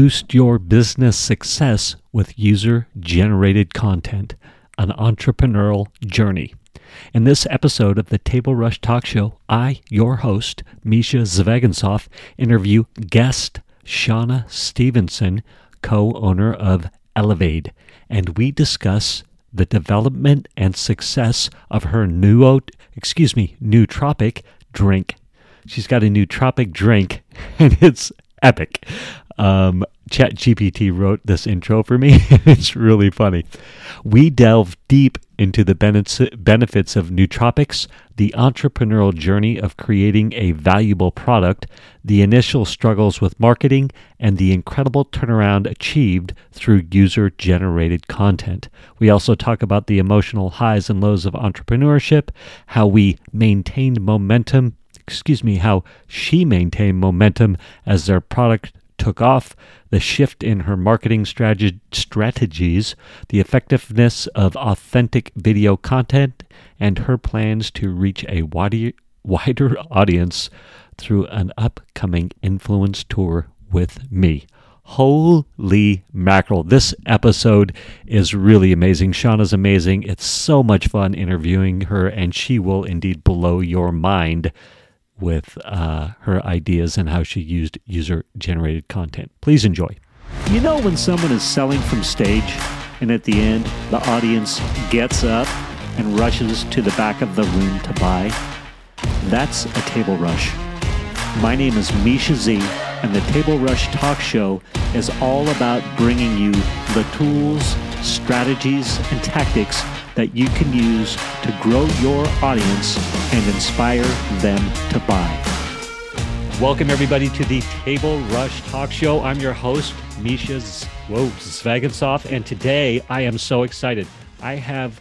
Boost your business success with user generated content, an entrepreneurial journey. In this episode of the Table Rush Talk Show, I, your host, Mischa Zvegintzov, interview guest Shawna Stevenson, co owner of Elevaid, and we discuss the development and success of her new, excuse me, nootropic drink. She's got a nootropic drink, and it's epic. Um, ChatGPT wrote this intro for me. it's really funny. We delve deep into the benefits of nootropics, the entrepreneurial journey of creating a valuable product, the initial struggles with marketing, and the incredible turnaround achieved through user generated content. We also talk about the emotional highs and lows of entrepreneurship, how we maintained momentum excuse me, how she maintained momentum as their product took off, the shift in her marketing strategies, the effectiveness of authentic video content, and her plans to reach a wider, wider audience through an upcoming influence tour with me. Holy mackerel. This episode is really amazing. Shawna's amazing. It's so much fun interviewing her, and she will indeed blow your mind with uh, her ideas and how she used user generated content. Please enjoy. You know, when someone is selling from stage and at the end the audience gets up and rushes to the back of the room to buy? That's a table rush. My name is Mischa Z, and the Table Rush Talk Show is all about bringing you the tools, strategies, and tactics that you can use to grow your audience and inspire them to buy. Welcome, everybody, to the Table Rush Talk Show. I'm your host, Mischa Zvegintzov, and today I am so excited. I have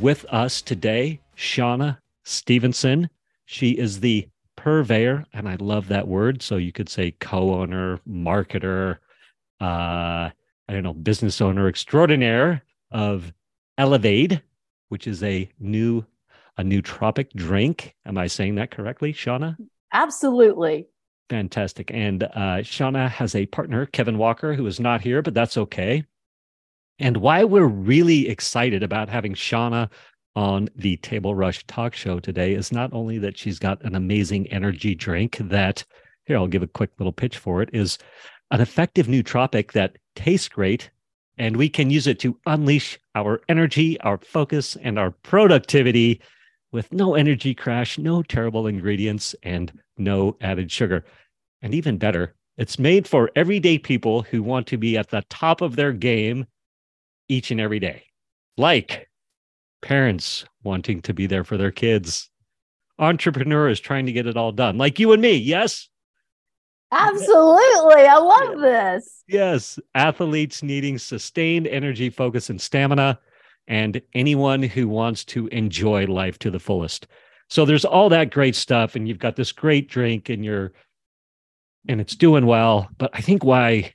with us today Shawna Stevenson. She is the purveyor, and I love that word. So you could say co-owner, marketer, uh, I don't know, business owner extraordinaire of Elevaid, which is a new a nootropic drink. Am I saying that correctly, Shawna? Absolutely. Fantastic. And uh, Shawna has a partner, Kevin Walker, who is not here, but that's okay. And why we're really excited about having Shawna on the Table Rush Talk Show today is not only that she's got an amazing energy drink that, here, I'll give a quick little pitch for it, is an effective nootropic that tastes great and we can use it to unleash our energy, our focus, and our productivity with no energy crash, no terrible ingredients, and no added sugar. And even better, it's made for everyday people who want to be at the top of their game each and every day, like parents wanting to be there for their kids, entrepreneurs trying to get it all done, like you and me. Yes. Absolutely. I love this. Yes. Athletes needing sustained energy, focus, and stamina, and anyone who wants to enjoy life to the fullest. So there's all that great stuff, and you've got this great drink, and you're, and it's doing well. But I think why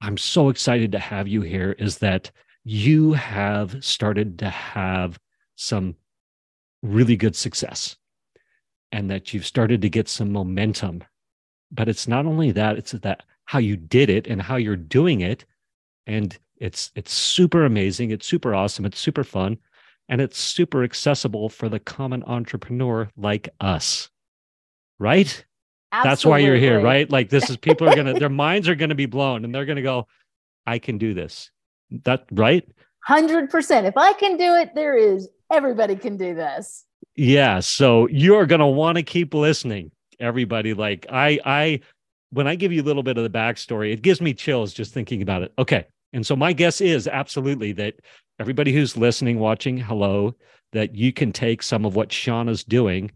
I'm so excited to have you here is that you have started to have some really good success and that you've started to get some momentum but it's not only that it's that how you did it and how you're doing it. And it's it's super amazing it's super awesome it's super fun and it's super accessible for the common entrepreneur like us. Right? Absolutely. that's why you're here right? Like this is people are gonna their minds are gonna be blown and they're gonna go i can do this. That right? 100% if i can do it there is everybody can do this. Yeah so you're gonna want to keep listening everybody like i i when i give you a little bit of the backstory it gives me chills just thinking about it. Okay. And so my guess is absolutely that everybody who's listening watching hello that you can take some of what shawna's doing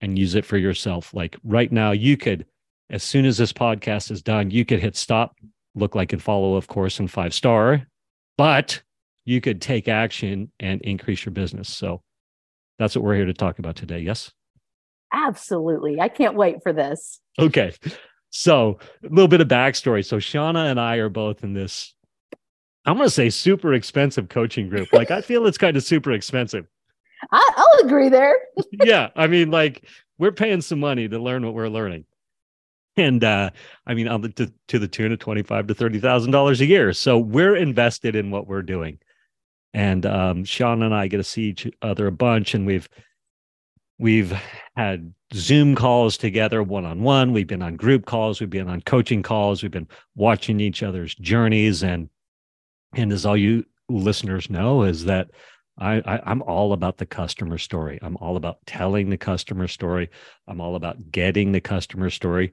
and use it for yourself. Like right now you could as soon as this podcast is done you could hit stop look like and follow of course and five star but you could take action and increase your business. So that's what we're here to talk about today. Yes Absolutely. I can't wait for this. Okay. So, a little bit of backstory. So, Shawna and I are both in this, I'm going to say super expensive coaching group. Like, I feel it's kind of super expensive. I, will agree there. yeah. I mean, like, we're paying some money to learn what we're learning. and uh, I mean, on the to, to the tune of twenty five to thirty thousand dollars a year. So we're invested in what we're doing, and um, Sean and I get to see each other a bunch, and we've we've had Zoom calls together one on one. We've been on group calls. We've been on coaching calls. We've been watching each other's journeys, and and as all you listeners know, is that I, I am all about the customer story. I'm all about telling the customer story. I'm all about getting the customer story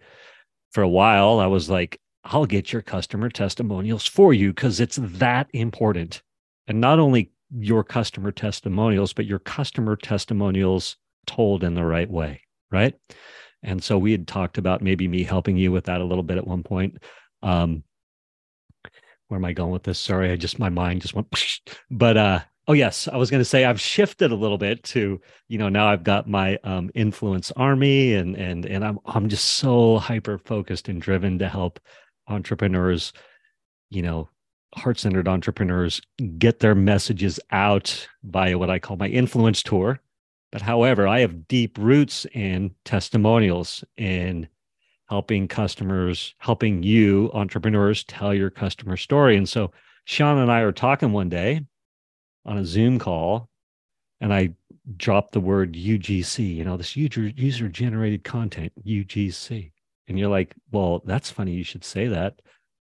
for a while, I was like, I'll get your customer testimonials for you because it's that important. And not only your customer testimonials, but your customer testimonials told in the right way. Right. And so we had talked about maybe me helping you with that a little bit at one point. Um, where am I going with this? Sorry, I just my mind just went. But uh, Oh yes, I was going to say I've shifted a little bit to you know now I've got my um, influence army and and and I'm I'm just so hyper focused and driven to help entrepreneurs, you know, heart centered entrepreneurs get their messages out via what I call my influence tour. But however, I have deep roots in testimonials in helping customers, helping you entrepreneurs tell your customer story. And so Sean and I are talking one day on a Zoom call and I dropped the word UGC, you know, this user user generated content, UGC. And you're like, well, that's funny. You should say that.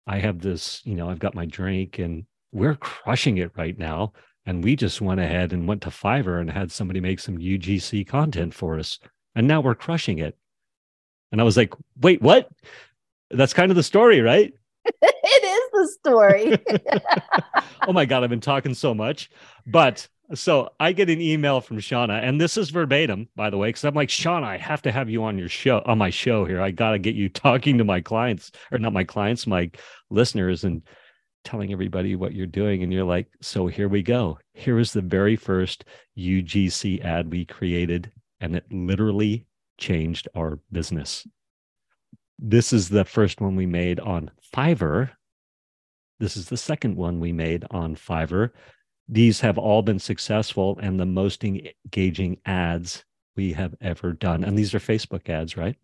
I have this, you know, I've got my drink and we're crushing it right now. And we just went ahead and went to Fiverr and had somebody make some UGC content for us. And now we're crushing it. And I was like, wait, what? That's kind of the story, right? it is the story. oh my God, I've been talking so much. But so I get an email from Shawna, and this is verbatim, by the way, because I'm like, Shawna, I have to have you on your show, on my show here. I got to get you talking to my clients, or not my clients, my listeners, and telling everybody what you're doing. And you're like, so here we go. Here is the very first UGC ad we created, and it literally changed our business. This is the first one we made on Fiverr. This is the second one we made on Fiverr. These have all been successful and the most engaging ads we have ever done. And these are Facebook ads, right?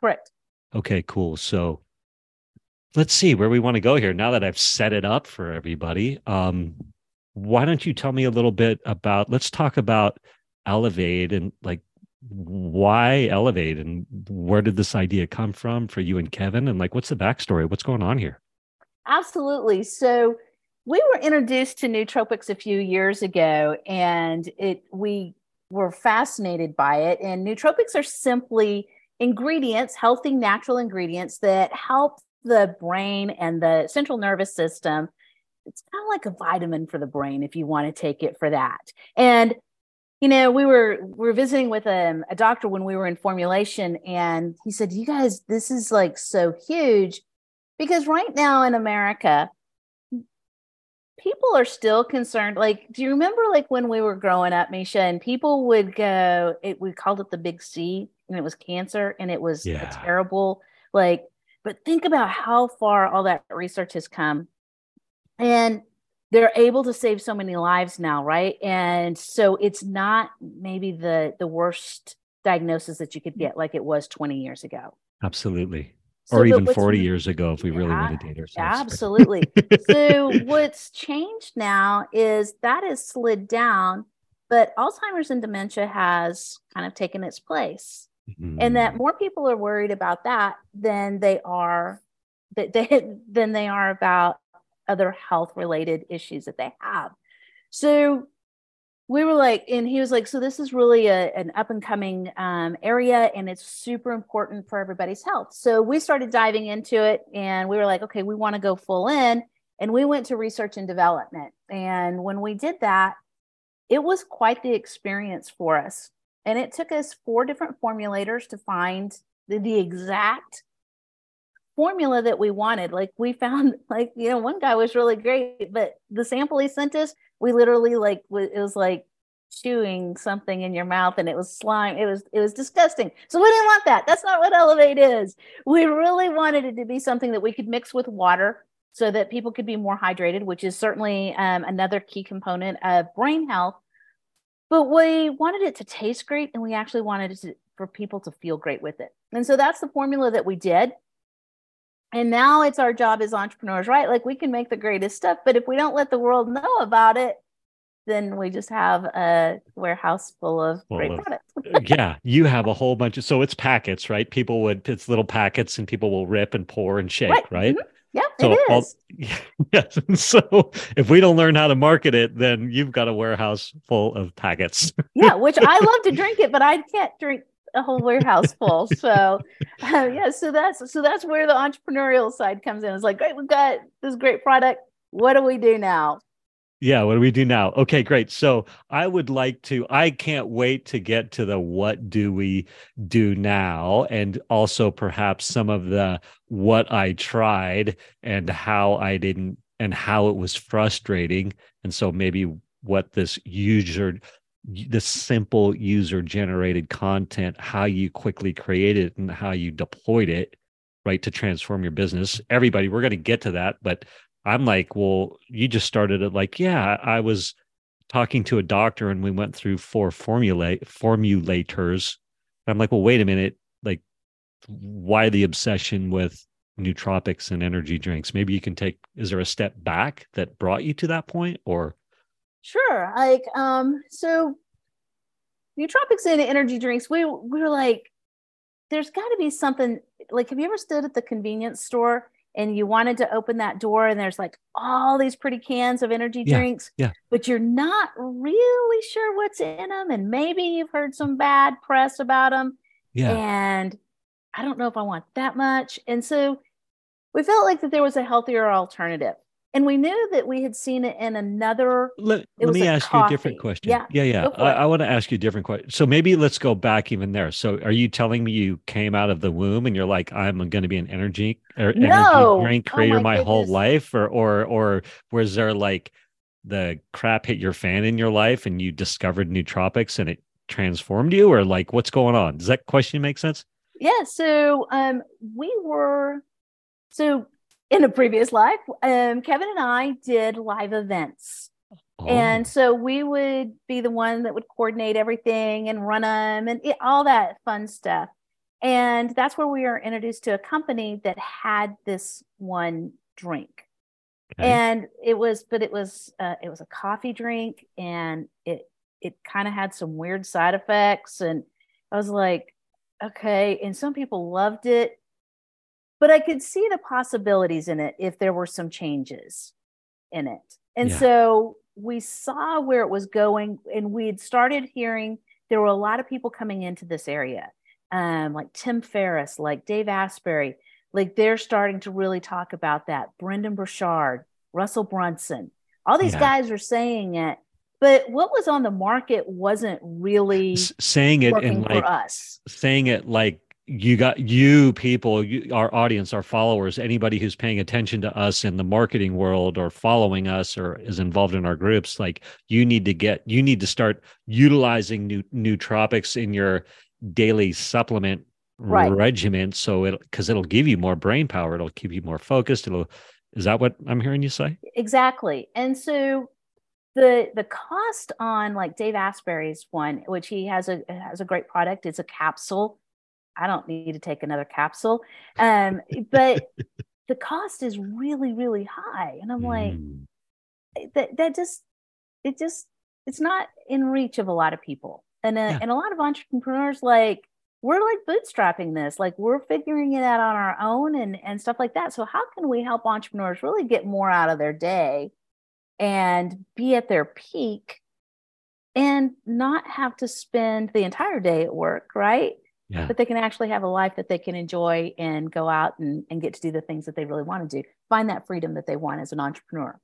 Correct. Okay, cool. So let's see where we want to go here. Now that I've set it up for everybody, um, why don't you tell me a little bit about, let's talk about Elevaid and like why elevaid and where did this idea come from for you and Kevin? And like, what's the backstory? What's going on here? Absolutely. So we were introduced to nootropics a few years ago and it we were fascinated by it. And nootropics are simply ingredients, healthy natural ingredients that help the brain and the central nervous system. It's kind of like a vitamin for the brain if you want to take it for that. And you know, we were we were visiting with a, um, a doctor when we were in formulation, and he said, "You guys, this is like so huge because right now in America, people are still concerned. Like, do you remember like when we were growing up, Mischa, and people would go, it we called it the big C, and it was cancer, and it was yeah. terrible. Like, but think about how far all that research has come, and they're able to save so many lives now right? And so it's not maybe the the worst diagnosis that you could mm. get like it was 20 years ago. Absolutely. So, or even 40 years ago if we yeah, really want to date ourselves absolutely. So what's changed now is that has slid down but alzheimer's and dementia has kind of taken its place mm-hmm. and that more people are worried about that than they are that they than they are about other health related issues that they have. So we were like, and he was like, so this is really a, an up and coming um, area and it's super important for everybody's health. So we started diving into it and we were like, okay, we want to go full in. And we went to research and development. And when we did that, it was quite the experience for us. And it took us four different formulators to find the, the exact formula that we wanted. Like we found, like you know, one guy was really great, but the sample he sent us, we literally like it was like chewing something in your mouth and it was slime. It was it was disgusting. So we didn't want that. That's not what elevaid is. We really wanted it to be something that we could mix with water so that people could be more hydrated which is certainly um, another key component of brain health but we wanted it to taste great and we actually wanted it to, for people to feel great with it and so that's the formula that we did and now it's our job as entrepreneurs, right? Like we can make the greatest stuff, but if we don't let the world know about it, then we just have a warehouse full of full great of, products. yeah, you have a whole bunch of so it's packets, right? People would it's little packets and people will rip and pour and shake, right? right? Mm-hmm. Yeah, so it is. All, yes. So if we don't learn how to market it, then you've got a warehouse full of packets. yeah, which I love to drink it, but I can't drink a whole warehouse full. So uh, yeah, so that's so that's where the entrepreneurial side comes in. It's like, great, we've got this great product. What do we do now? Yeah, what do we do now? Okay, great. So I would like to, I can't wait to get to the what do we do now and also perhaps some of the what I tried and how I didn't and how it was frustrating. And so maybe what this user, this simple user generated content, how you quickly created it and how you deployed it, right, to transform your business. Everybody, we're going to get to that, but I'm like, well, you just started it like, yeah, I was talking to a doctor and we went through four formulate formulators. I'm like, well, wait a minute, like, why the obsession with nootropics and energy drinks? Maybe you can take. Is there a step back that brought you to that point, or? Sure. Like, um, so nootropics and energy drinks, we we were like, there's got to be something. Like, have you ever stood at the convenience store? And you wanted to open that door and there's like all these pretty cans of energy yeah, drinks yeah. but you're not really sure what's in them and maybe you've heard some bad press about them yeah. And i don't know if i want that much. And so we felt like that there was a healthier alternative and we knew that we had seen it in another. Let, let me ask coffee. you a different question. Yeah, yeah, yeah. I, I want to ask you a different question. So maybe let's go back even there. So, are you telling me you came out of the womb and you're like, I'm going to be an energy or no. energy drink oh creator oh my, my whole life, or or or was there like the crap hit your fan in your life and you discovered nootropics and it transformed you, or like what's going on? Does that question make sense? Yeah. So, um, we were so in a previous life, um, Kevin and I did live events. Oh. And so we would be the one that would coordinate everything and run them and it, all that fun stuff. And that's where we were introduced to a company that had this one drink. Okay. And it was, but it was, uh, it was a coffee drink and it, it kind of had some weird side effects. And I was like, okay. And some people loved it but I could see the possibilities in it if there were some changes in it. And yeah. so we saw where it was going, and we had started hearing there were a lot of people coming into this area, um, like Tim Ferriss, like Dave Asprey, like they're starting to really talk about that. Brendon Burchard, Russell Brunson, all these yeah. guys are saying it, but what was on the market wasn't really S- saying it in like us. Saying it like you got you people you, our audience our followers anybody who's paying attention to us in the marketing world or following us or is involved in our groups like you need to get you need to start utilizing new nootropics in your daily supplement right. regimen. So it because it'll give you more brain power. It'll keep you more focused. It'll is that what i'm hearing you say? Exactly. And so the the cost on like dave asprey's one which he has a has a great product. It's a capsule I don't need to take another capsule. Um, but the cost is really, really high. And I'm like, mm. that that just it just it's not in reach of a lot of people. And uh, yeah. and a lot of entrepreneurs like we're like bootstrapping this, like we're figuring it out on our own and and stuff like that. So how can we help entrepreneurs really get more out of their day and be at their peak and not have to spend the entire day at work, right? Yeah. but they can actually have a life that they can enjoy and go out and, and get to do the things that they really want to do find that freedom that they want as an entrepreneur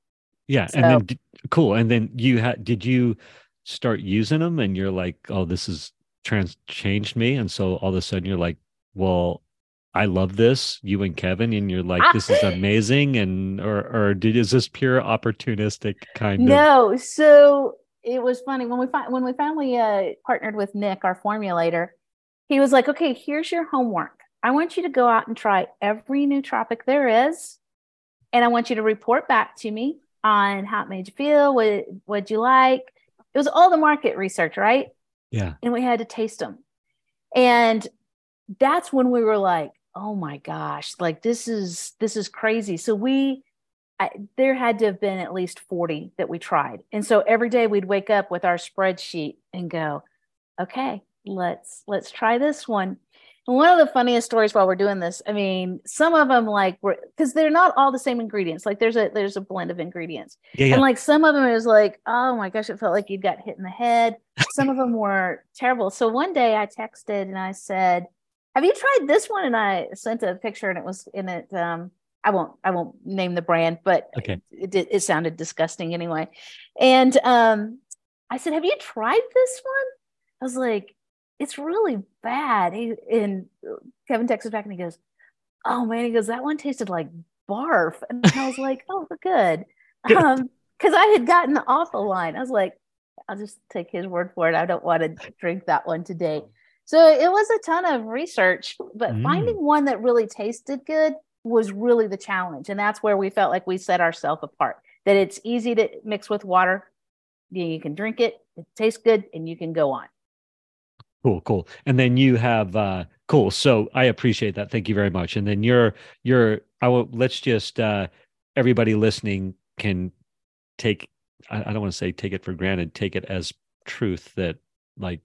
yeah so, and then cool and then you had did you start using them and you're like oh this has trans changed me and so all of a sudden you're like well I love this, you and Kevin, and you're like, this is amazing, and or or did is this pure opportunistic kind no, of? No, so it was funny when we fi- when we finally uh, partnered with Nick, our formulator he was like, okay, here's your homework. I want you to go out and try every nootropic there is. And I want you to report back to me on how it made you feel, what what you like. It was all the market research, right? Yeah. And we had to taste them. And that's when we were like, oh my gosh, like this is this is crazy. So we I, there had to have been at least 40 that we tried. And so every day we'd wake up with our spreadsheet and go, okay, let's let's try this one. And one of the funniest stories while we're doing this, I mean, some of them like were because they're not all the same ingredients. Like there's a there's a blend of ingredients. Yeah, yeah. And like some of them it was like, oh my gosh, it felt like you'd got hit in the head. Some of them were terrible. So one day I texted and I said, Have you tried this one? And I sent a picture and it was in it. Um, I won't I won't name the brand, but okay. it, it, it sounded disgusting anyway. And um, I said, Have you tried this one? I was like, it's really bad. He, and Kevin texted back and he goes, oh man, he goes, that one tasted like barf. And I was like, oh, good. Um, because I had gotten off the line. I was like, I'll just take his word for it. I don't want to drink that one today. So it was a ton of research, but mm. finding one that really tasted good was really the challenge. And that's where we felt like we set ourselves apart. That it's easy to mix with water. You can drink it, it tastes good, and you can go on. Cool, cool. And then you have uh cool. So I appreciate that. Thank you very much. And then you're you're I will let's just uh everybody listening can take I, I don't want to say take it for granted, take it as truth that like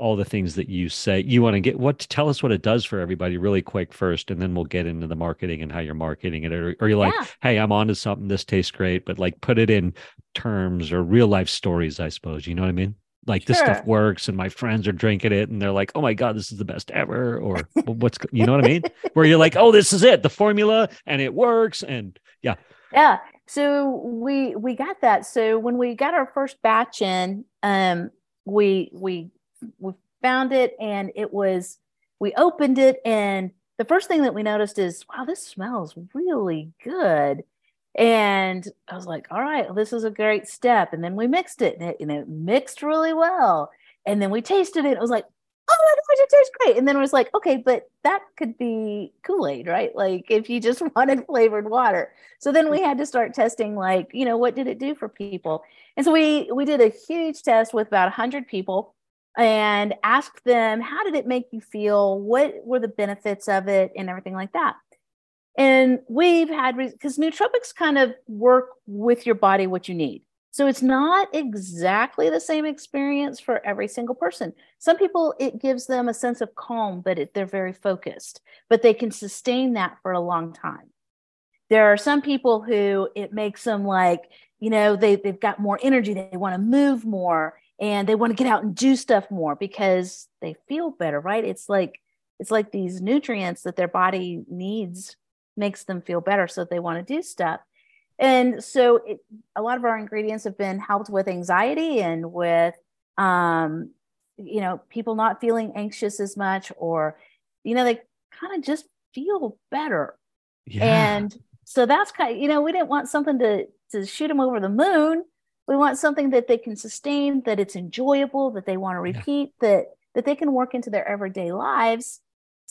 all the things that you say you want to get what tell us what it does for everybody really quick first and then we'll get into the marketing and how you're marketing it or, or you're like yeah. hey i'm onto something this tastes great but like put it in terms or real life stories i suppose you know what i mean like this stuff works and my friends are drinking it and they're like oh my god this is the best ever or what's you know what i mean? Where you're like oh this is it the formula and it works and yeah. Yeah so we we got that. So when we got our first batch in um we we we found it and it was we opened it and the first thing that we noticed is wow this smells really good and I was like, all right, this is a great step. And then we mixed it and, it and it mixed really well. And then we tasted it. It was like, oh my gosh, it tastes great. And then it was like, okay, but that could be Kool-Aid, right? Like if you just wanted flavored water. So then we had to start testing, like, you know, what did it do for people? And so we we did a huge test with about 100 people and asked them, how did it make you feel? What were the benefits of it and everything like that? And we've had, because nootropics kind of work with your body what you need. So it's not exactly the same experience for every single person. Some people, it gives them a sense of calm, but it, they're very focused, but they can sustain that for a long time. There are some people who it makes them like, you know, they, they've got more energy, they want to move more and they want to get out and do stuff more because they feel better, right? It's like, it's like these nutrients that their body needs makes them feel better so they want to do stuff and so it, a lot of our ingredients have been helped with anxiety and with um, you know people not feeling anxious as much or you know they kind of just feel better yeah. and so that's kind of you know we didn't want something to to shoot them over the moon we want something that they can sustain that it's enjoyable that they want to repeat yeah. that that they can work into their everyday lives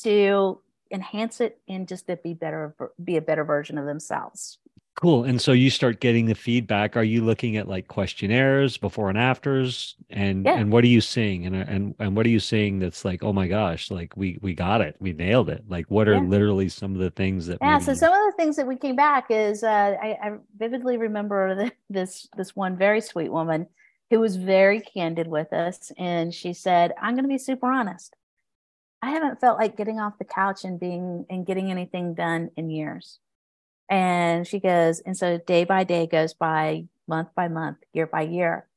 to enhance it and just to be better be a better version of themselves. Cool. And so you start getting the feedback. Are you looking at like questionnaires before and afters? And yeah. and what are you seeing? And and and what are you seeing that's like oh my gosh like we we got it. We nailed it. Like what are yeah. literally some of the things that yeah so some of the things that we came back is uh, I, I vividly remember the, this this one very sweet woman who was very candid with us. And she said i'm going to be super honest I haven't felt like getting off the couch and being and getting anything done in years. And she goes, and so day by day goes by, month by month, year by year.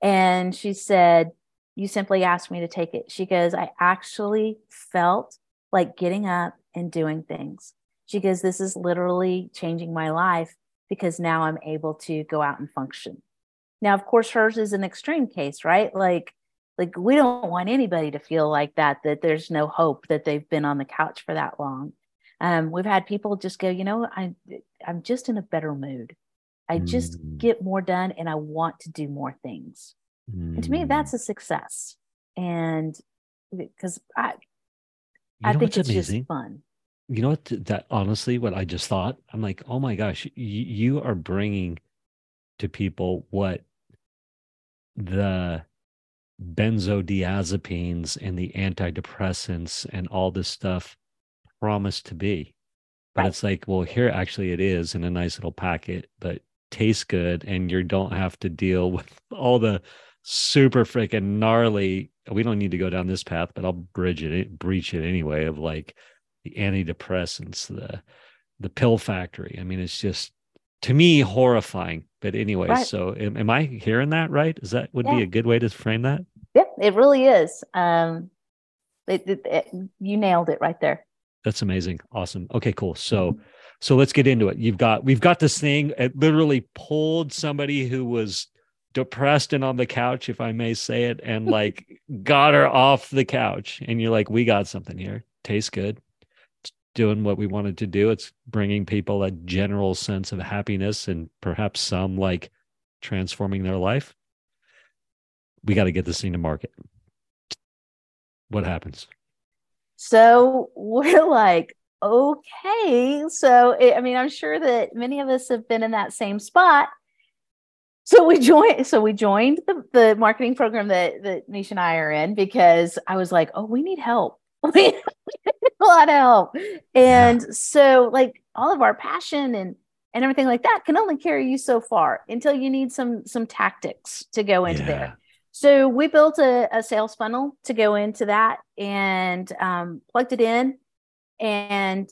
And she said, You simply asked me to take it. She goes, I actually felt like getting up and doing things. She goes, This is literally changing my life because now I'm able to go out and function. Now, of course, hers is an extreme case, right? Like like we don't want anybody to feel like that that there's no hope that they've been on the couch for that long um, we've had people just go you know i i'm just in a better mood i just mm. get more done and i want to do more things mm. and to me that's mm. a success and because i you i think it's amazing? just fun you know what that honestly what i just thought i'm like oh my gosh you, you are bringing to people what the benzodiazepines and the antidepressants and all this stuff promised to be. But right. it's like, well, here actually it is in a nice little packet, but tastes good, and you don't have to deal with all the super freaking gnarly. We don't need to go down this path, but I'll bridge it, breach it anyway. Of like the antidepressants, the the pill factory. I mean, it's just to me horrifying. But anyway, right. so am, am, I hearing that right? Is that would yeah. be a good way to frame that? Yeah, it really is. Um, it, it, it, you nailed it right there. That's amazing. Awesome. Okay, cool. So, mm-hmm. so let's get into it. You've got we've got this thing. It literally pulled somebody who was depressed and on the couch, if I may say it, and like got her off the couch. And you're like, we got something here. Tastes good doing what we wanted to do. It's bringing people a general sense of happiness and perhaps some like transforming their life. We got to get this thing to market. What happens? So we're like, okay. So, it, I mean, I'm sure that many of us have been in that same spot. So we joined. So we joined the, the marketing program that that Mischa and I are in because I was like, oh, we need help. We, need a lot of help. And yeah. so like all of our passion and and everything like that can only carry you so far until you need some some tactics to go into yeah. there. So we built a, a, sales funnel to go into that and um, plugged it in and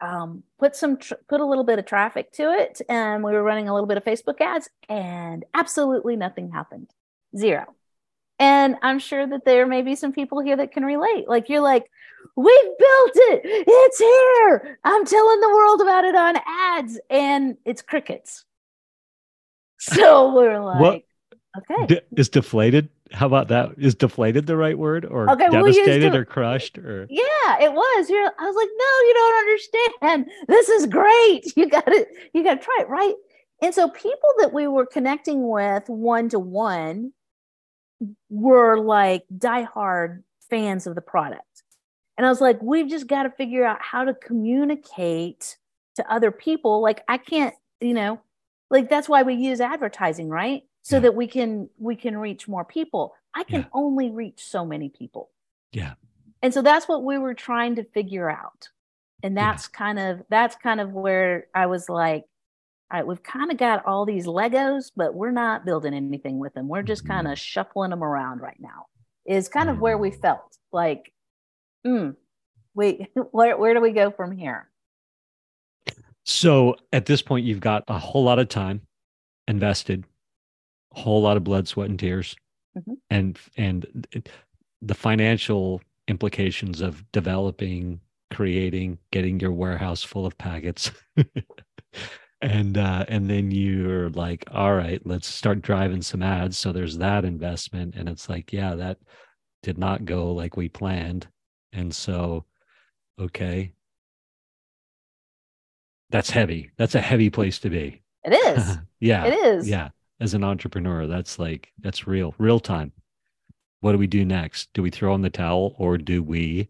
um, put some tr- put a little bit of traffic to it. And we were running a little bit of Facebook ads, and absolutely nothing happened, zero. And I'm sure that there may be some people here that can relate. Like you're like, we've built it. It's here. I'm telling the world about it on ads and it's crickets. So we're like, what? okay. D- is deflated? How about that? Is deflated the right word or okay, devastated or crushed or Yeah, it was. You're I was like, no, you don't understand. This is great. You gotta you gotta try it, right? And so people that we were connecting with one to one were like diehard fans of the product. And I was like, we've just got to figure out how to communicate to other people. Like I can't, you know, like that's why we use advertising, right? So yeah. that we can we can reach more people. I can yeah. only reach so many people. Yeah. And so that's what we were trying to figure out. And that's yeah. kind of that's kind of where I was like, all right, we've kind of got all these Legos, but we're not building anything with them. We're just mm-hmm. kind of shuffling them around right now. Is kind of where we mm. felt like mm, wait, where, where do we go from here? So at this point, you've got a whole lot of time invested, a whole lot of blood, sweat, and tears, mm-hmm. and and the financial implications of developing, creating, getting your warehouse full of packets. and uh, and then you're like, all right, let's start driving some ads. So there's that investment, and it's like, yeah, that did not go like we planned. And so, okay, that's heavy. That's a heavy place to be. It is. yeah. It is. Yeah. As an entrepreneur, that's like, that's real, real time. What do we do next? Do we throw in the towel or do we?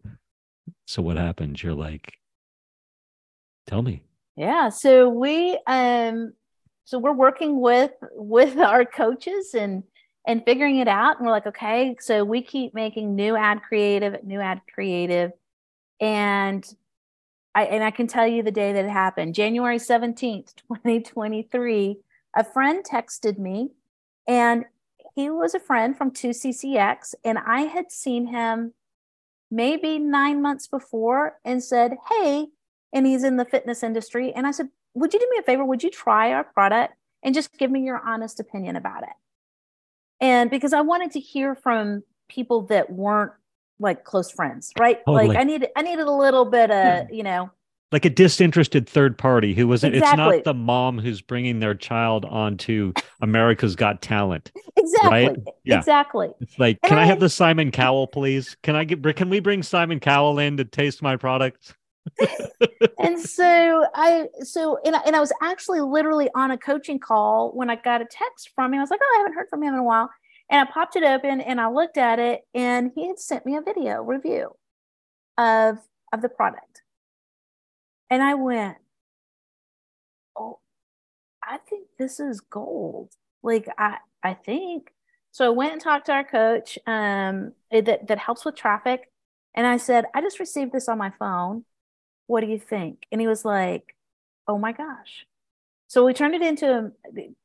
So what happens? You're like, tell me. Yeah. So we, um, so we're working with with our coaches and and figuring it out. And we're like, okay, so we keep making new ad creative, new ad creative. And I and I can tell you the day that it happened. January 17th, 2023, a friend texted me and he was a friend from 2CCX and I had seen him maybe 9 months before and said, "Hey, and he's in the fitness industry." And I said, "Would you do me a favor? Would you try our product and just give me your honest opinion about it?" and because I wanted to hear from people that weren't like close friends, right? Totally. Like I needed I needed a little bit of, yeah. you know, like a disinterested third party who wasn't exactly. it's not the mom who's bringing their child onto America's Got Talent. Exactly. Right? Yeah. Exactly. It's like, and can I, I have the Simon Cowell, please? Can I get can we bring Simon Cowell in to taste my products? And so I so and I, and I was actually literally on a coaching call when I got a text from him. I was like, oh, I haven't heard from him in a while. And I popped it open and I looked at it and he had sent me a video review of of the product. And I went, Oh, I think this is gold. Like I I think. So I went and talked to our coach um, that, that helps with traffic. And I said, I just received this on my phone what do you think? And he was like, oh my gosh. So we turned it into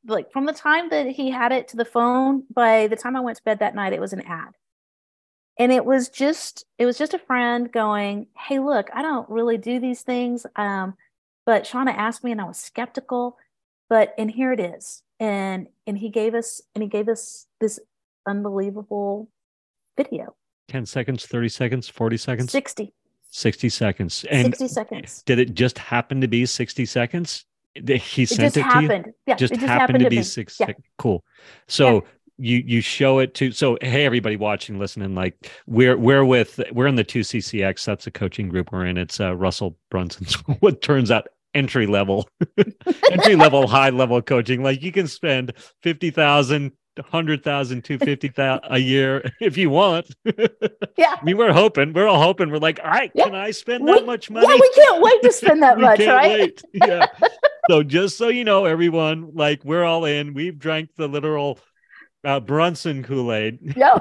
like from the time that he had it to the phone, by the time I went to bed that night, it was an ad. And it was just, it was just a friend going, Hey, look, I don't really do these things. Um, but Shawna asked me and I was skeptical, but, and here it is. And, and he gave us, and he gave us this unbelievable video. 10 seconds, 30 seconds, 40 seconds? 60. 60 seconds. And 60 seconds. Did it just happen to be 60 seconds? He sent it, it happened. to you? Yeah, just, just happened, happened to, to be me. six. Yeah. Cool. So Yeah. you you show it to so hey everybody watching listening like we're we're with we're in the 2ccx that's a coaching group we're in it's uh, russell brunson's what turns out entry level entry level high level coaching like you can spend 50000 100,000 250,000 a year if you want. Yeah. I mean, we're hoping, we're all hoping. We're like, all right, Yeah. can I spend We- that much money? Yeah, we can't wait to spend that much, right? wait. Yeah. so just so you know, everyone, like we're all in. We've drank the literal uh, Brunson Kool Aid. Yeah,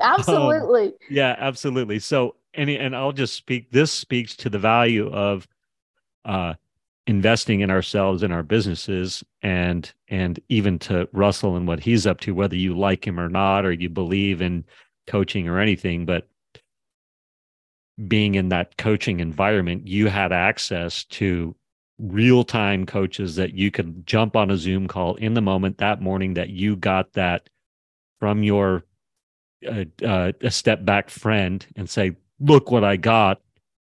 absolutely. yeah, absolutely. So any and I'll just speak. This speaks to the value of uh, investing in ourselves and our businesses, and and even to Russell and what he's up to, whether you like him or not, or you believe in coaching or anything, but being in that coaching environment, you had access to real time coaches that you could jump on a Zoom call in the moment that morning that you got that from your uh, uh, a step back friend and say, look what I got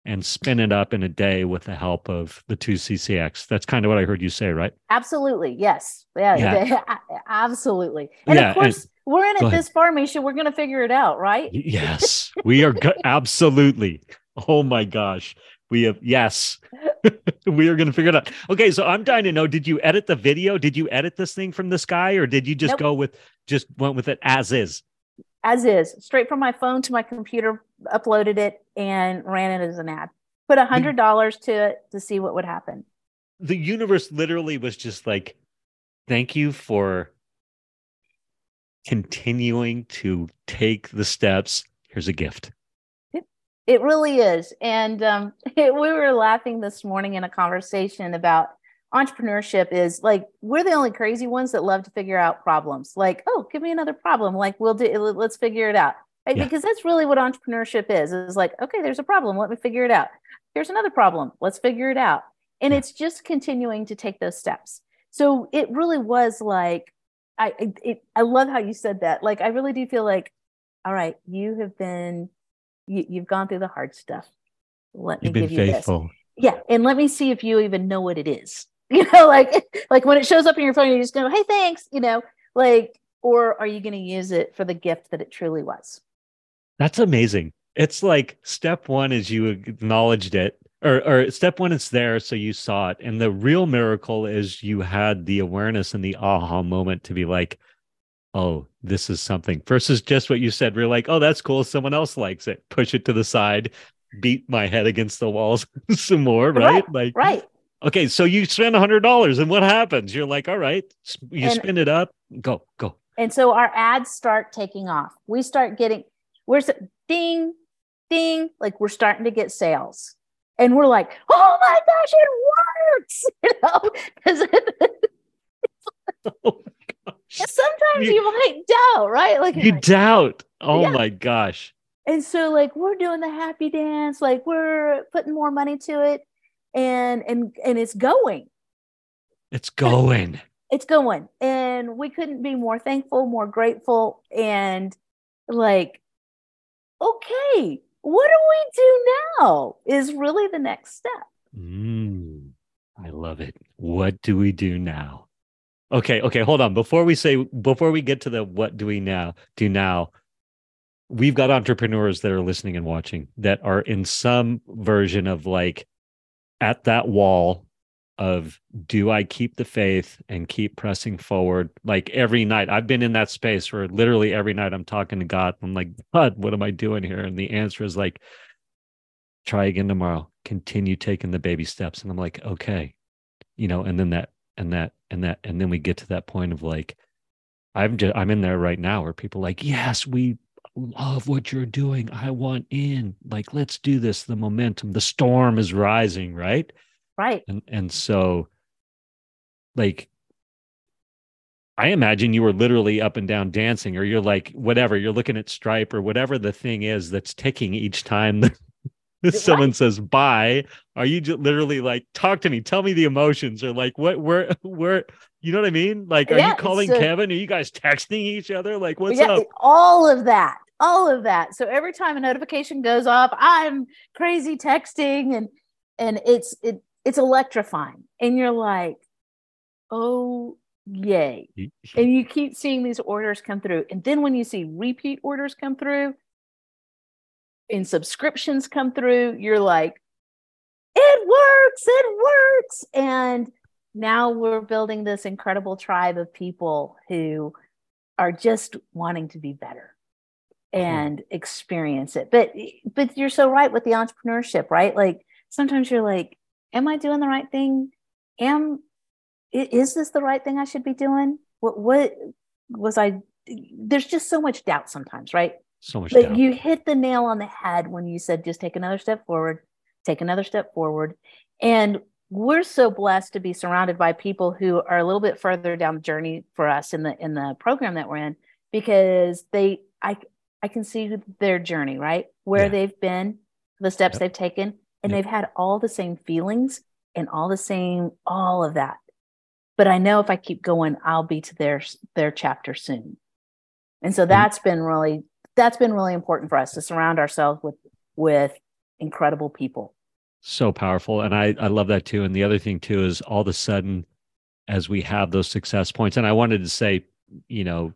and spin it up in a day with the help of the two CCX. That's kind of what I heard you say, right? Absolutely. Yes. Yeah. Yeah. absolutely. And Yeah, of course, we're in it this far, Mischa. We're going to figure it out, right? Yes, we are go- absolutely. Oh my gosh. We have, yes, we are going to figure it out. Okay. So I'm dying to know did you edit the video? Did you edit this thing from this guy or did you just Nope. go with, just went with it as is? As is, straight from my phone to my computer, uploaded it and ran it as an ad. Put a hundred dollars to it to see what would happen. The universe literally was just like, thank you for continuing to take the steps. Here's a gift. It really is. And um, we were laughing this morning in a conversation about entrepreneurship is like we're the only crazy ones that love to figure out problems. Like, oh, give me another problem. Like, we'll do. Let's figure it out. Right? Yeah. Because that's really what entrepreneurship is. Is like, okay, there's a problem. Let me figure it out. Here's another problem. Let's figure it out. And Yeah. it's just continuing to take those steps. So it really was like, I it, I love how you said that. Like, I really do feel like, all right, you have been you, you've gone through the hard stuff. Let me You've been give you this. faithful. Yeah, and let me see if you even know what it is. You know, like like when it shows up in your phone, you just go, "Hey, thanks." You know, like, or are you going to use it for the gift that it truly was? That's amazing. It's like step one is you acknowledged it, or or step one it's there, so you saw it, and the real miracle is you had the awareness and the aha moment to be like, oh, this is something. Versus just what you said, we're like, oh, that's cool. Someone else likes it. Push it to the side, beat my head against the walls some more, right? Like, Right. Okay, so you spend a hundred dollars, and what happens? You're like, all right, you And- spin it up, go, go. And so our ads start taking off. We start getting, we're ding, ding, like we're starting to get sales. And we're like, oh my gosh, it works. You know, because Oh sometimes You- you might doubt, right? Like, You like, doubt. Oh Yeah. my gosh. And so like we're doing the happy dance, like we're putting more money to it and and and it's going. It's going. It's going. And we couldn't be more thankful, more grateful and like okay, what do we do now? Is really the next step. Mm, I love it. What do we do now? Okay, okay, hold on. Before we say before we get to the what do we now do now, we've got entrepreneurs that are listening and watching that are in some version of like at that wall of do I keep the faith and keep pressing forward? Like every night, I've been in that space where literally every night I'm talking to God. I'm like, God, what am I doing here? And the answer is like, try again tomorrow. Continue taking the baby steps. And I'm like, okay, you know, and then that and that and that, and then we get to that point of like, I'm just I'm in there right now where people like, yes, we love what you're doing. I want in. Like, let's do this. The momentum, the storm is rising, right? Right. And and so like I imagine you were literally up and down dancing, or you're like, whatever, you're looking at Stripe or whatever the thing is that's ticking each time someone right. says bye. Are you just literally like, talk to me, tell me the emotions, or like, what, where, where, you know what I mean? Like, are yeah, you calling so, Kevin? Are you guys texting each other? Like, what's yeah, up? All of that, all of that. So every time a notification goes off, I'm crazy texting and, and it's, it, it's electrifying. And you're like, oh yay. and you keep seeing these orders come through. And then when you see repeat orders come through and subscriptions come through, you're like, it works, it works. And now we're building this incredible tribe of people who are just wanting to be better and mm-hmm. experience it. But but you're so right with the entrepreneurship, right? Like sometimes you're like, am I doing the right thing? Am is this the right thing I should be doing? What what was I? There's just so much doubt sometimes, right? So much but doubt. you hit the nail on the head when you said just take another step forward, take another step forward, and we're so blessed to be surrounded by people who are a little bit further down the journey for us in the in the program that we're in because they I I can see their journey, right? Where yeah. they've been, the steps yep. they've taken, and yep. they've had all the same feelings and all the same all of that but I know if I keep going, I'll be to their their chapter soon. And so mm-hmm. that's been really that's been really important for us to surround ourselves with with incredible people. So powerful. And I, I love that too. And the other thing too is all of a sudden, as we have those success points, and I wanted to say, you know,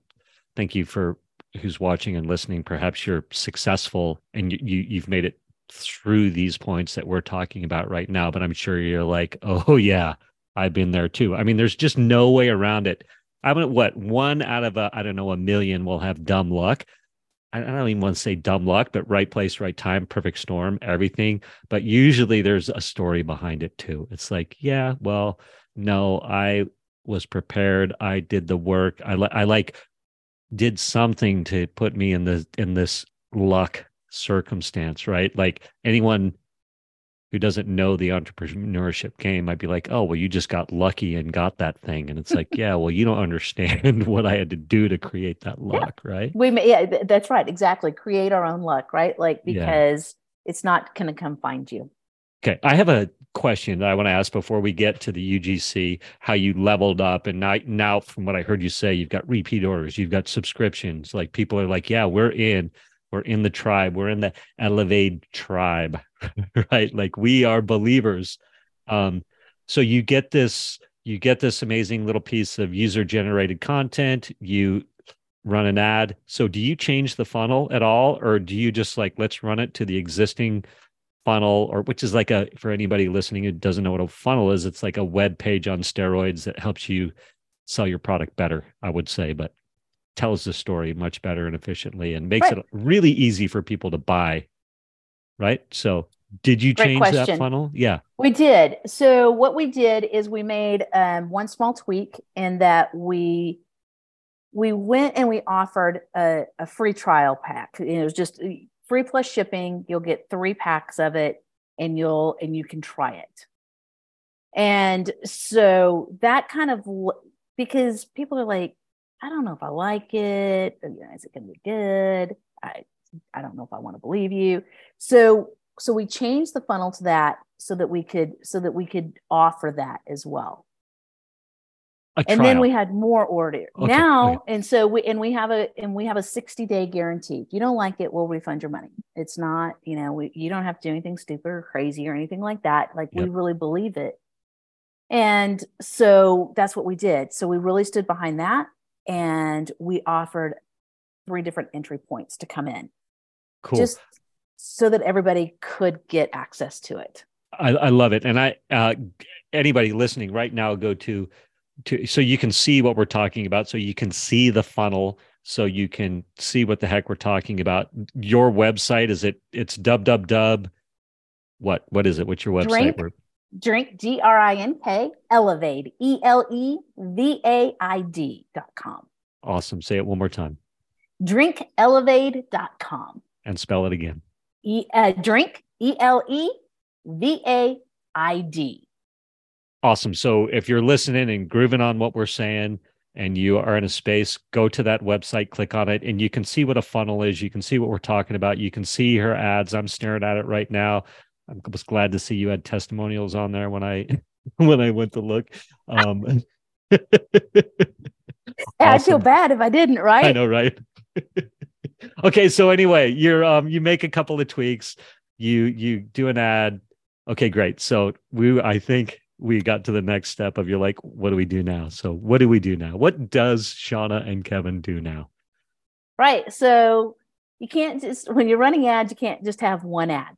thank you for who's watching and listening. Perhaps you're successful and you, you you've made it through these points that we're talking about right now. But I'm sure you're like, oh yeah, I've been there too. I mean, there's just no way around it. I mean, what one out of a I don't know a million will have dumb luck. I don't even want to say dumb luck, but right place, right time, perfect storm, everything. But usually there's a story behind it too. It's like, yeah, well, no, I was prepared. I did the work. I, I like did something to put me in the in this luck circumstance, right? Like anyone who doesn't know the entrepreneurship game might be like, oh, well, you just got lucky and got that thing. And it's like, yeah, well, you don't understand what I had to do to create that luck, yeah. right? We may, yeah, that's right. Exactly. Create our own luck, right? Like, because yeah. it's not going to come find you. Okay. I have a question that I want to ask before we get to the UGC, how you leveled up. And now, now from what I heard you say, you've got repeat orders, you've got subscriptions. Like people are like, yeah, we're in we're in the tribe we're in the elevaid tribe right like we are believers um so you get this you get this amazing little piece of user generated content you run an ad so do you change the funnel at all or do you just like let's run it to the existing funnel or which is like a for anybody listening who doesn't know what a funnel is it's like a web page on steroids that helps you sell your product better i would say but tells the story much better and efficiently and makes right. it really easy for people to buy. Right. So, did you change that funnel? Yeah. We did. So, what we did is we made um, one small tweak in that we we went and we offered a, a free trial pack. It was just free plus shipping. You'll get three packs of it, and you'll and you can try it. And so that kind of because people are like, I don't know if I like it. Is it going to be good? I I don't know if I want to believe you. So so we changed the funnel to that so that we could so that we could offer that as well. And then we had more order okay. now, okay. and so we and we have a and we have a sixty day guarantee. If you don't like it, we'll refund your money. It's not you know we, you don't have to do anything stupid or crazy or anything like that. Like yep. we really believe it, and so that's what we did. So we really stood behind that and we offered three different entry points to come in. Cool. Just so that everybody could get access to it. I, I love it. And I, uh, anybody listening right now, go to, to, so you can see what we're talking about. So you can see the funnel. So you can see what the heck we're talking about. Your website is it? It's dub dub dub. What what is it? What's your website? Drink, drink G R I N K elevaid E L E V A I D dot com. Awesome. Say it one more time. drinkelevaid.com. And spell it again. E, uh, drink, E L E V A I D. Awesome. So if you're listening and grooving on what we're saying, and you are in a space, go to that website, click on it, and you can see what a funnel is. You can see what we're talking about. You can see her ads. I'm staring at it right now. I was glad to see you had testimonials on there when I when I went to look. Um, I'd feel bad if I didn't, right? I know, right? okay, so anyway, you're um you make a couple of tweaks, you you do an ad. Okay, great. So we I think we got to the next step of you're like, what do we do now? So what do we do now? What does Shawna and Kevin do now? Right. So you can't just when you're running ads, you can't just have one ad.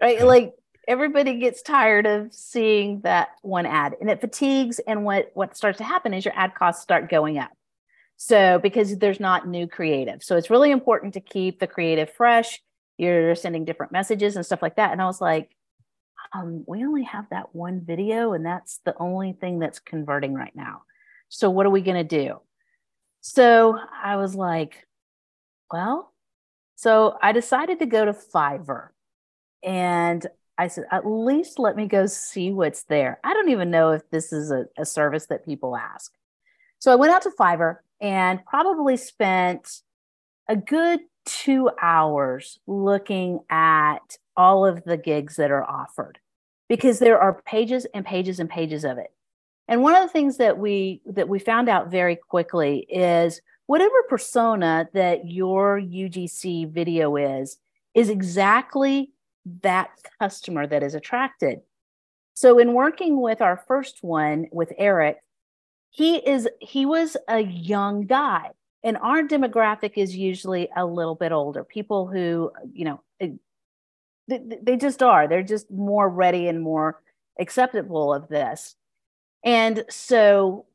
Right. Okay. Like everybody gets tired of seeing that one ad and it fatigues and what what starts to happen is your ad costs start going up so because there's not new creative so it's really important to keep the creative fresh you're sending different messages and stuff like that and i was like um, we only have that one video and that's the only thing that's converting right now so what are we going to do so i was like well so i decided to go to fiverr and I said, at least let me go see what's there. I don't even know if this is a, a service that people ask. So I went out to Fiverr and probably spent a good two hours looking at all of the gigs that are offered because there are pages and pages and pages of it. And one of the things that we that we found out very quickly is whatever persona that your UGC video is is exactly that customer that is attracted. So in working with our first one with Eric, he is he was a young guy and our demographic is usually a little bit older people who you know they, they just are they're just more ready and more acceptable of this and so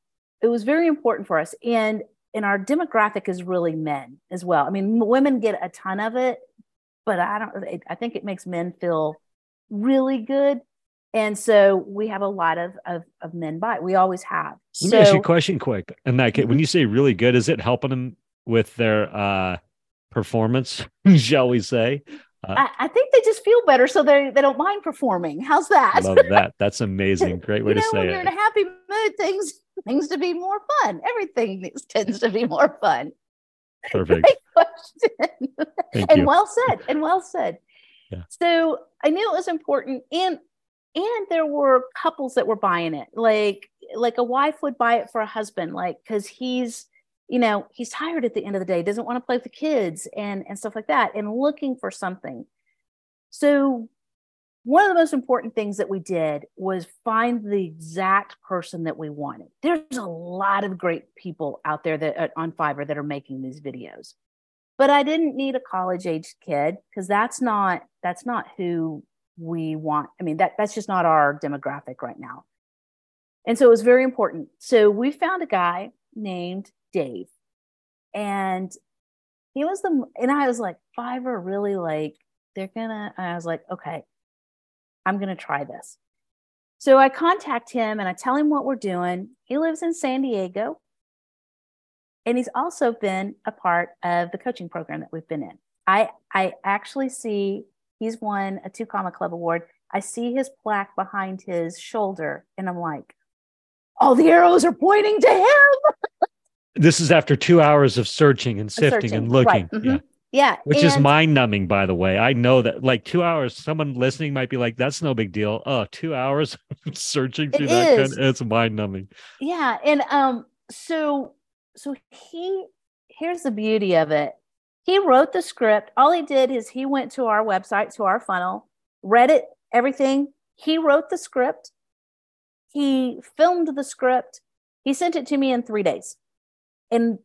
it was very important for us and and our demographic is really men as well i mean women get a ton of it but I don't, I think it makes men feel really good. And so we have a lot of, of, of men buy. We always have. Let so, me ask you a question quick. And that mm-hmm. when you say really good, is it helping them with their uh, performance, shall we say? Uh, I, I, think they just feel better, so they they don't mind performing. How's that? Love that. That's amazing. Great way you know, to say when it. You're in a happy mood. Things things to be more fun. Everything tends to be more fun. Perfect. question. and you. well said. And well said. Yeah. So I knew it was important. And and there were couples that were buying it. Like like a wife would buy it for a husband, like because he's you know he's tired at the end of the day doesn't want to play with the kids and and stuff like that and looking for something so one of the most important things that we did was find the exact person that we wanted. There's a lot of great people out there that uh, on Fiverr that are making these videos. But I didn't need a college age kid because that's not that's not who we want. I mean, that that's just not our demographic right now. And so it was very important. So we found a guy named Dave. And he was the and I was like, Fiverr really like they're gonna I was like, okay, I'm to try this. So I contact him and I tell him what we're doing. He lives in San Diego. And he's also been a part of the coaching program that we've been in. I, I actually see he's won a two comma club award. I see his plaque behind his shoulder, and I'm like, all the arrows are pointing to him. this is after two hours of searching and sifting searching. and looking. Right. Mm-hmm. Yeah. Yeah. Which and, is mind numbing, by the way. I know that like two hours, someone listening might be like, that's no big deal. Oh, two hours searching through that. Kind of, it's mind numbing. Yeah. And um, so so he here's the beauty of it. He wrote the script. All he did is he went to our website, to our funnel, read it, everything. He wrote the script. He filmed the script. He sent it to me in three days. And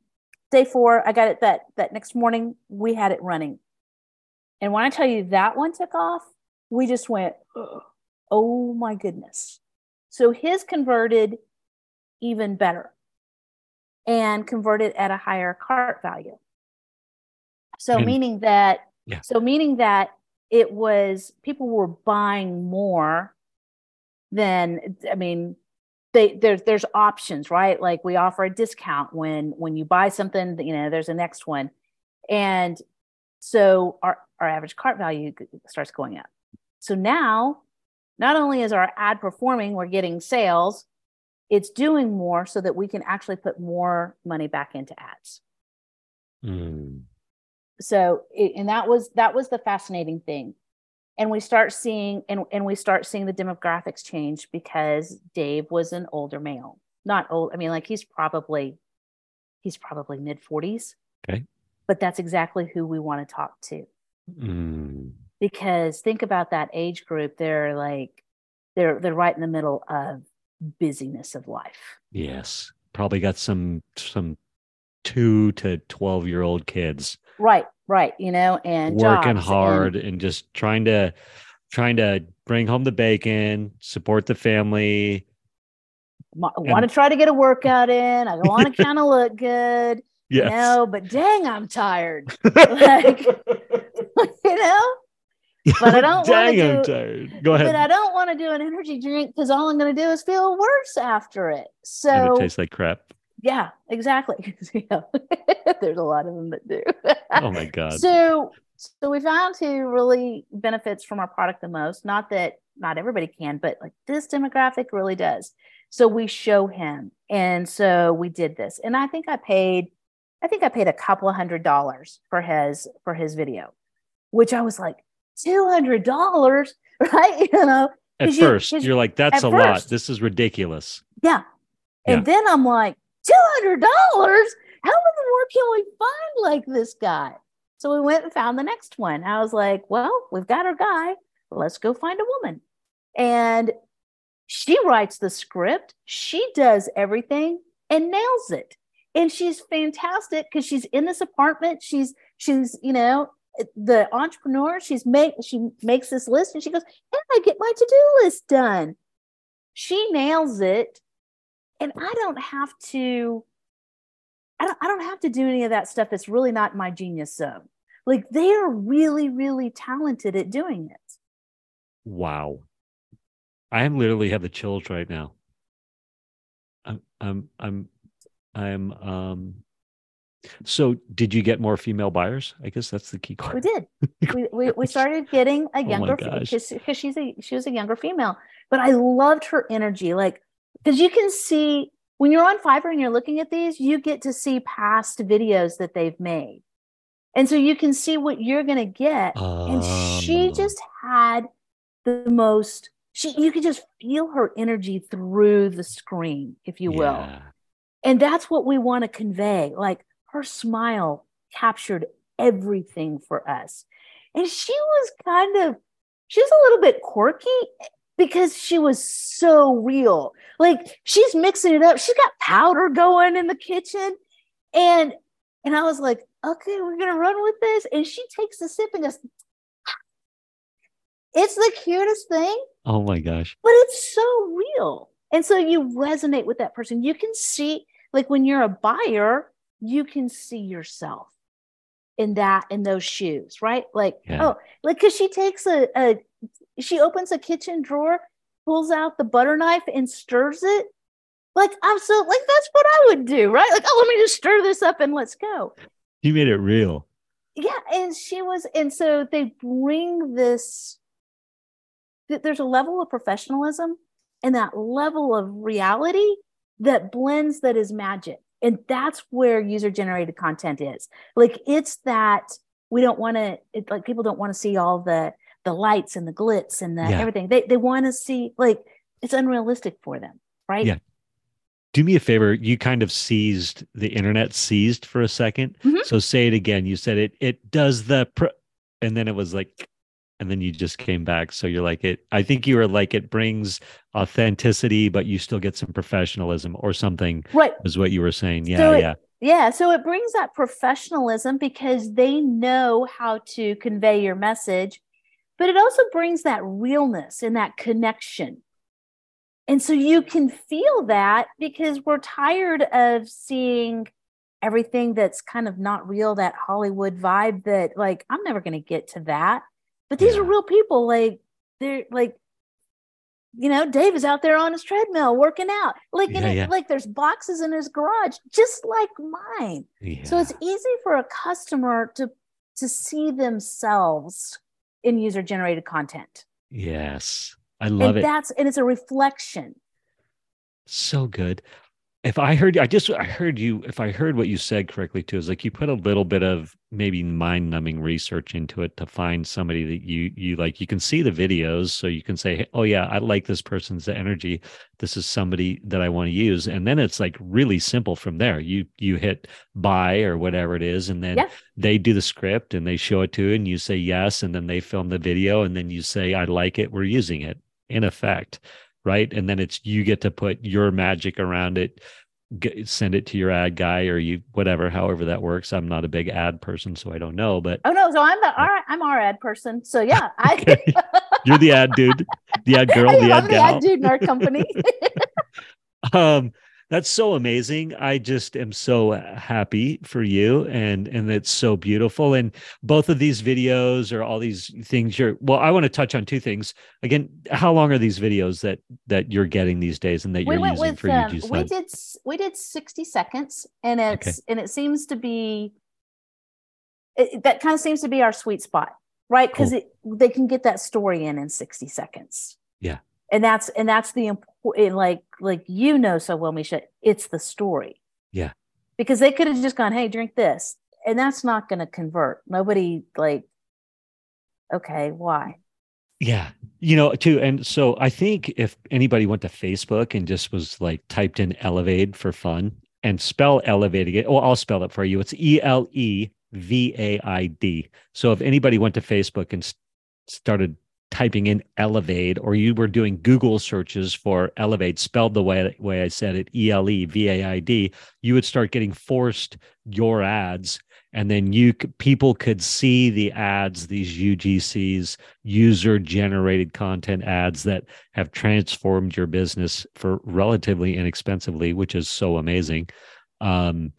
day four, I got it that that next morning. We had it running, and when I tell you that one took off, we just went, oh my goodness. So his converted even better, and converted at a higher cart value. So and, meaning that, yeah. so meaning that it was people were buying more than I mean they there's there's options right like we offer a discount when when you buy something you know there's a next one And so our, our average cart value starts going up. So now, not only is our ad performing, we're getting sales, it's doing more so that we can actually put more money back into ads. Mm. So, it, and that was that was the fascinating thing. And we start seeing and, and we start seeing the demographics change because Dave was an older male. Not old, I mean, like he's probably he's probably mid 40s. Okay. But that's exactly who we want to talk to. Mm. Because think about that age group. They're like they're they're right in the middle of busyness of life. Yes. Probably got some some two to 12 year old kids. Right, right. You know, and working hard and, and just trying to trying to bring home the bacon, support the family. I want to try to get a workout in. I want to kind of look good. Yes. You know, but dang, I'm tired. like, you know, but I don't want to do. I'm tired. Go ahead. But I don't want to do an energy drink because all I'm going to do is feel worse after it. So and it tastes like crap. Yeah, exactly. There's a lot of them that do. oh my god. So so we found who really benefits from our product the most. Not that not everybody can, but like this demographic really does. So we show him. And so we did this. And I think I paid I think I paid a couple of hundred dollars for his for his video, which I was like, two hundred dollars, right? You know, at first you, are like, that's a first, lot. This is ridiculous. Yeah. And yeah. then I'm like, two hundred dollars? How in the world can we find like this guy? So we went and found the next one. I was like, well, we've got our guy. Let's go find a woman. And she writes the script, she does everything and nails it. And she's fantastic because she's in this apartment. She's she's, you know, the entrepreneur, she's make she makes this list and she goes, and I get my to-do list done. She nails it. And I don't have to, I don't, I don't have to do any of that stuff that's really not my genius zone. Like they are really, really talented at doing it. Wow. I am literally have the chills right now. I'm I'm I'm I'm um so, did you get more female buyers? I guess that's the key question. We did. we, we, we started getting a oh younger oh because she's a she was a younger female, but I loved her energy. Like because you can see when you're on Fiverr and you're looking at these, you get to see past videos that they've made, and so you can see what you're gonna get. Um, and she oh. just had the most. She you could just feel her energy through the screen, if you will. And that's what we want to convey. Like her smile captured everything for us. And she was kind of, she was a little bit quirky because she was so real. Like she's mixing it up. She's got powder going in the kitchen. And and I was like, okay, we're gonna run with this. And she takes a sip and goes, it's the cutest thing. Oh my gosh. But it's so real. And so you resonate with that person. You can see, like when you're a buyer, you can see yourself in that in those shoes right like yeah. oh like because she takes a, a she opens a kitchen drawer pulls out the butter knife and stirs it. Like i'm so like that's what i would do right? Like oh let me just stir this up and let's go. You made it real. Yeah and she was and so they bring this there's a level of professionalism and that level of reality that blends that is magic. And that's where user generated content is. Like it's that we don't want to like people don't want to see all the the lights and the glitz and the yeah. everything. They, they want to see like it's unrealistic for them right? Yeah. Do me a favor you kind of seized the internet seized for a 2nd mm-hmm. so say it again you said it it does the and then it was like and then you just came back. So you're like it i think you were like it brings authenticity but you still get some professionalism or something right. is what you were saying. Yeah so yeah. Yeah so it brings that professionalism because they know how to convey your message but it also brings that realness and that connection and so you can feel that because we're tired of seeing everything that's kind of not real that hollywood vibe that like i'm never going to get to that but these yeah. are real people. Like they're like you know, Dave is out there on his treadmill working out. Like, Yeah, it, yeah. like there's boxes in his garage, just like mine. So it's easy for a customer to to see themselves in user generated content. yes. I love and it. that's and it's a reflection. so good if i heard i just i heard you if i heard what you said correctly too is like you put a little bit of maybe mind numbing research into it to find somebody that you you like. You can see the videos so you can say oh yeah i like this person's energy. This is somebody that i want to use. And then it's like really simple from there. You you hit buy or whatever it is and then Yeah. they do the script and they show it to you and you say yes and then they film the video and then you say i like it we're using it in effect right and then it's you get to put your magic around it get, send it to your ad guy or you whatever however that works i'm not a big ad person so i don't know but Oh no, so I'm the our, I'm our ad person. So yeah, I you're the ad dude the ad girl the ad the gal ad dude in our company. um that's so amazing. I just am so happy for you and and it's so beautiful and both of these videos or all these things you're well i want to touch on two things. Again how long are these videos that that you're getting these days and that we you're using with for um, UG we did we did 60 seconds and it's and it seems to be it, that kind of seems to be our sweet spot right? Because they can get that story in in 60 seconds. Yeah. And that's and that's the important like like you know so well Mischa it's the story Yeah. because they could have just gone hey drink this and that's not going to convert nobody like okay why Yeah. You know, too. And so I think if anybody went to Facebook and just was like typed in Elevaid for fun and spell Elevaid again, well, I'll spell it for you. It's E L E V A I D. So if anybody went to Facebook and started typing in Elevaid or you were doing Google searches for Elevaid spelled the way, way I said it, E L E V A I D, you would start getting forced your ads. And then you people could see the ads, these UGCs, user generated content ads that have transformed your business for relatively inexpensively, which is so amazing. Um,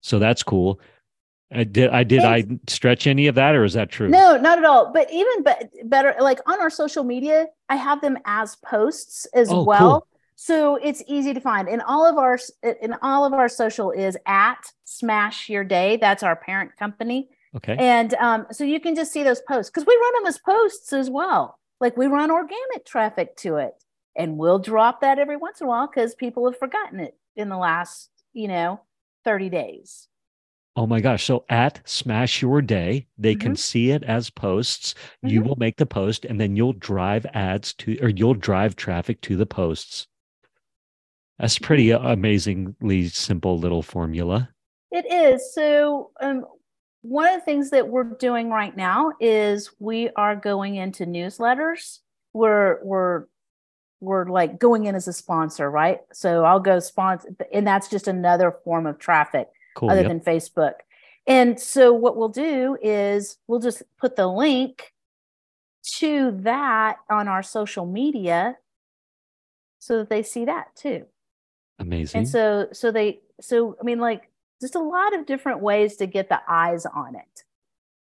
so that's cool. I did I did I stretch any of that or is that true? No, not at all. But even but better, like on our social media, I have them as posts as Oh, well. cool. So it's easy to find. And all of our in all of our social is at Smash Your Day. That's our parent company. Okay. And um, so you can just see those posts because we run them as posts as well. Like we run organic traffic to it, and we'll drop that every once in a while because people have forgotten it in the last, you know, thirty days. Oh my gosh. So at Smash Your Day, they can see it as posts. You Mhm. will make the post and then you'll drive ads to, or you'll drive traffic to the posts. That's pretty amazingly simple little formula. It is. So, um, one of the things that we're doing right now is we are going into newsletters. We're we're we're like going in as a sponsor, right? So I'll go sponsor, and that's just another form of traffic Cool. other Yep. than Facebook. And so what we'll do is we'll just put the link to that on our social media so that they see that too Amazing. and so so they so i mean like just a lot of different ways to get the eyes on it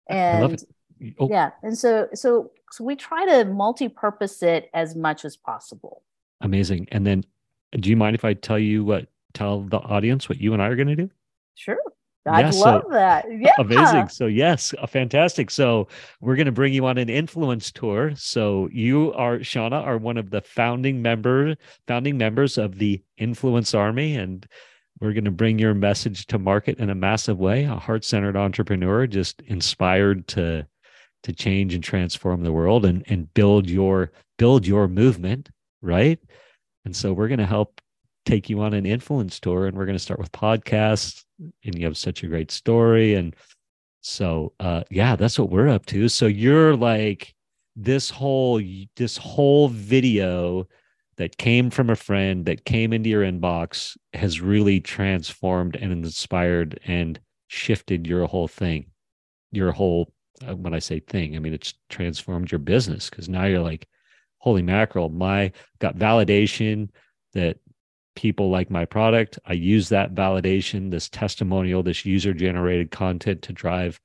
I love and it. Oh, yeah and so so so we try to multi-purpose it as much as possible amazing. And then do you mind if I tell you what, tell the audience what you and I are going to do? Sure i'd Yeah, so- love that yeah Amazing. So yes, fantastic. So we're going to bring you on an influence tour. So you are Shawna are one of the founding member founding members of the Influence Army and we're going to bring your message to market in a massive way, a heart-centered entrepreneur just inspired to to change and transform the world and and build your build your movement, right? And so we're going to help take you on an influence tour and we're going to start with podcasts and you have such a great story and so uh yeah that's what we're up to. So you're like this whole this whole video that came from a friend that came into your inbox has really transformed and inspired and shifted your whole thing your whole uh, when i say thing i mean it's transformed your business because now you're like holy mackerel my got validation that people like my product. I use that validation, this testimonial, this user generated content to drive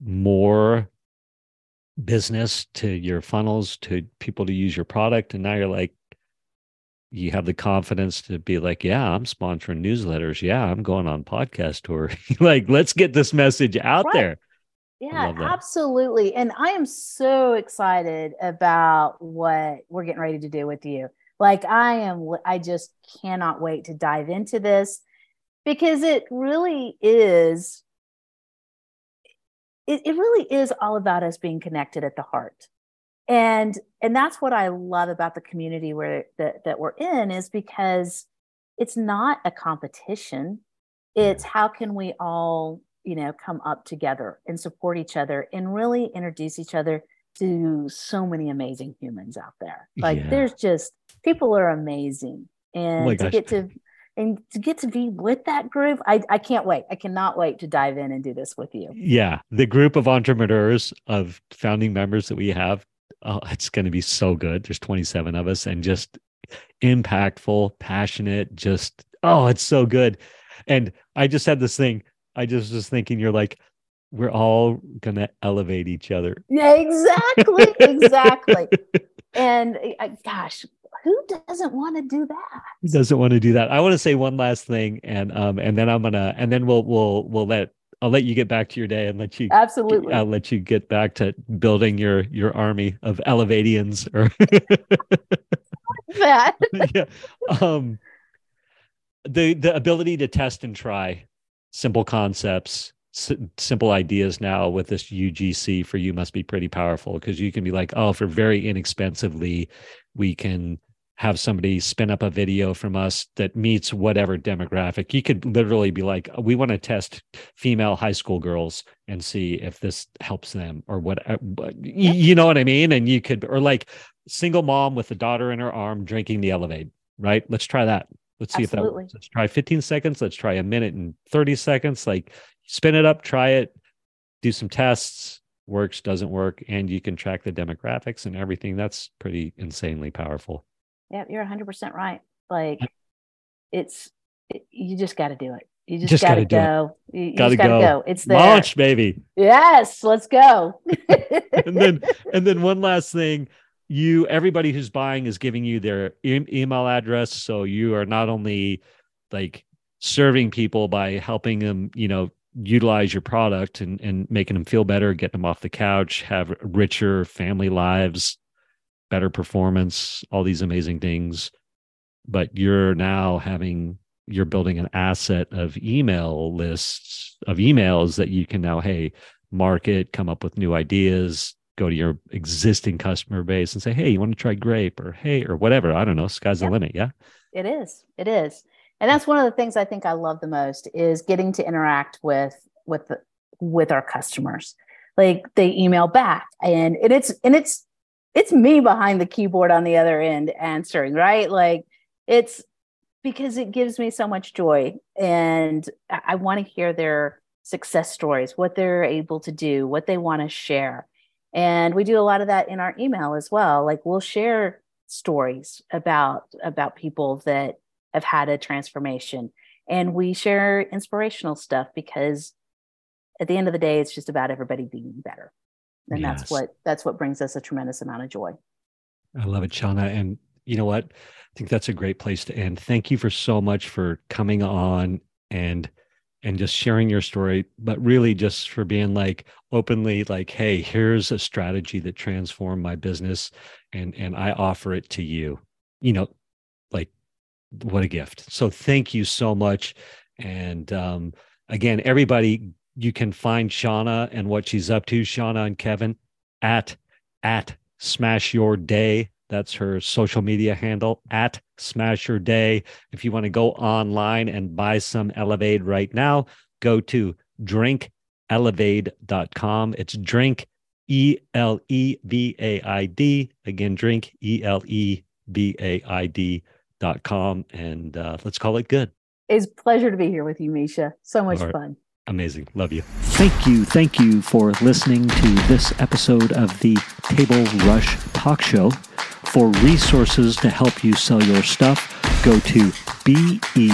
more business to your funnels to people to use your product. And now you're like you have the confidence to be like yeah i'm sponsoring newsletters. Yeah i'm going on podcast tour. Like let's get this message out right. there. Yeah absolutely. And i am so excited about what we're getting ready to do with you like i am i just cannot wait to dive into this because it really is it, it really is all about us being connected at the heart. And and that's what i love about the community where that, that we're in is because it's not a competition. It's how can we all you know come up together and support each other and really introduce each other to so many amazing humans out there. Like yeah. there's just people are amazing. And oh to get to and to get to be with that group I, I can't wait. I cannot wait to dive in and do this with you. Yeah. The group of entrepreneurs of founding members that we have oh, it's going to be so good. There's 27 of us and just impactful passionate just oh it's so good. And i just had this thing i just was thinking you're like we're all going to elevate each other. Yeah exactly exactly. And uh, gosh who doesn't want to do that? Who doesn't want to do that? I want to say one last thing, and um, and then I'm gonna, and then we'll we'll we'll let I'll let you get back to your day and let you absolutely. I'll let you get back to building your your army of Elevatians or that. yeah. Um, the the ability to test and try simple concepts S- simple ideas now with this UGC for you must be pretty powerful because you can be like, oh, for very inexpensively, we can have somebody spin up a video from us that meets whatever demographic. You could literally be like, we want to test female high school girls and see if this helps them or what, uh, you know what I mean? And you could, or like single mom with a daughter in her arm drinking the Elevaid, right? Let's try that. Let's see Absolutely. if that works. Let's try 15 seconds. Let's try a minute and 30 seconds. Like spin it up, try it, do some tests, works, doesn't work, and you can track the demographics and everything. That's pretty insanely powerful. Yeah, you're 100% right. Like it's it, you just got to do it. You just, just got to go. You, you gotta, gotta go. go. It's there. Launch, baby. Yes, let's go. and then, and then one last thing, you everybody who's buying is giving you their e- email address, so you are not only like serving people by helping them, you know, utilize your product and, and making them feel better, getting them off the couch, have richer family lives, better performance, all these amazing things. But you're now having you're building an asset of email lists of emails that you can now, hey, market, come up with new ideas, go to your existing customer base and say, hey, you want to try grape or hey, or whatever. I don't know. Sky's the limit. Yeah. It is. It is. And that's one of the things I think I love the most is getting to interact with with with our customers. Like they email back and, it's and it's it's me behind the keyboard on the other end answering, right? Like it's because it gives me so much joy and I, I want to hear their success stories, what they're able to do, what they want to share. And we do a lot of that in our email as well. Like we'll share stories about about people that have had a transformation. And we share inspirational stuff because at the end of the day it's just about everybody being better. And yes. that's what that's what brings us a tremendous amount of joy. I love it shawna. And you know what? I think that's a great place to end. Thank you for so much for coming on and and just sharing your story but really just for being like openly like hey here's a strategy that transformed my business and and i offer it to you. You know like what a gift so thank you so much and um again everybody you can find Shawna and what she's up to, Shawna and Kevin, at at Smash Your Day. That's her social media handle at Smash Your Day. If you want to go online and buy some Elevaid right now, go to drinkelevaid.com. It's drink E L E V A I D. Again, drink E L E V A I D dot com. And uh, let's call it good. It's pleasure to be here with you, Mischa. So much right. fun. Amazing. Love you. Thank you. Thank you for listening to this episode of the Table Rush Talk Show. For resources to help you sell your stuff, go to B-E-L-O-V-E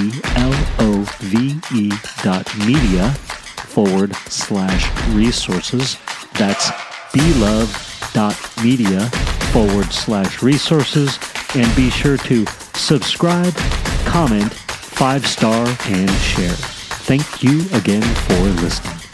dot media forward slash resources. That's B-Love media forward slash resources and be sure to subscribe, comment, five star, and share. Thank you again for listening.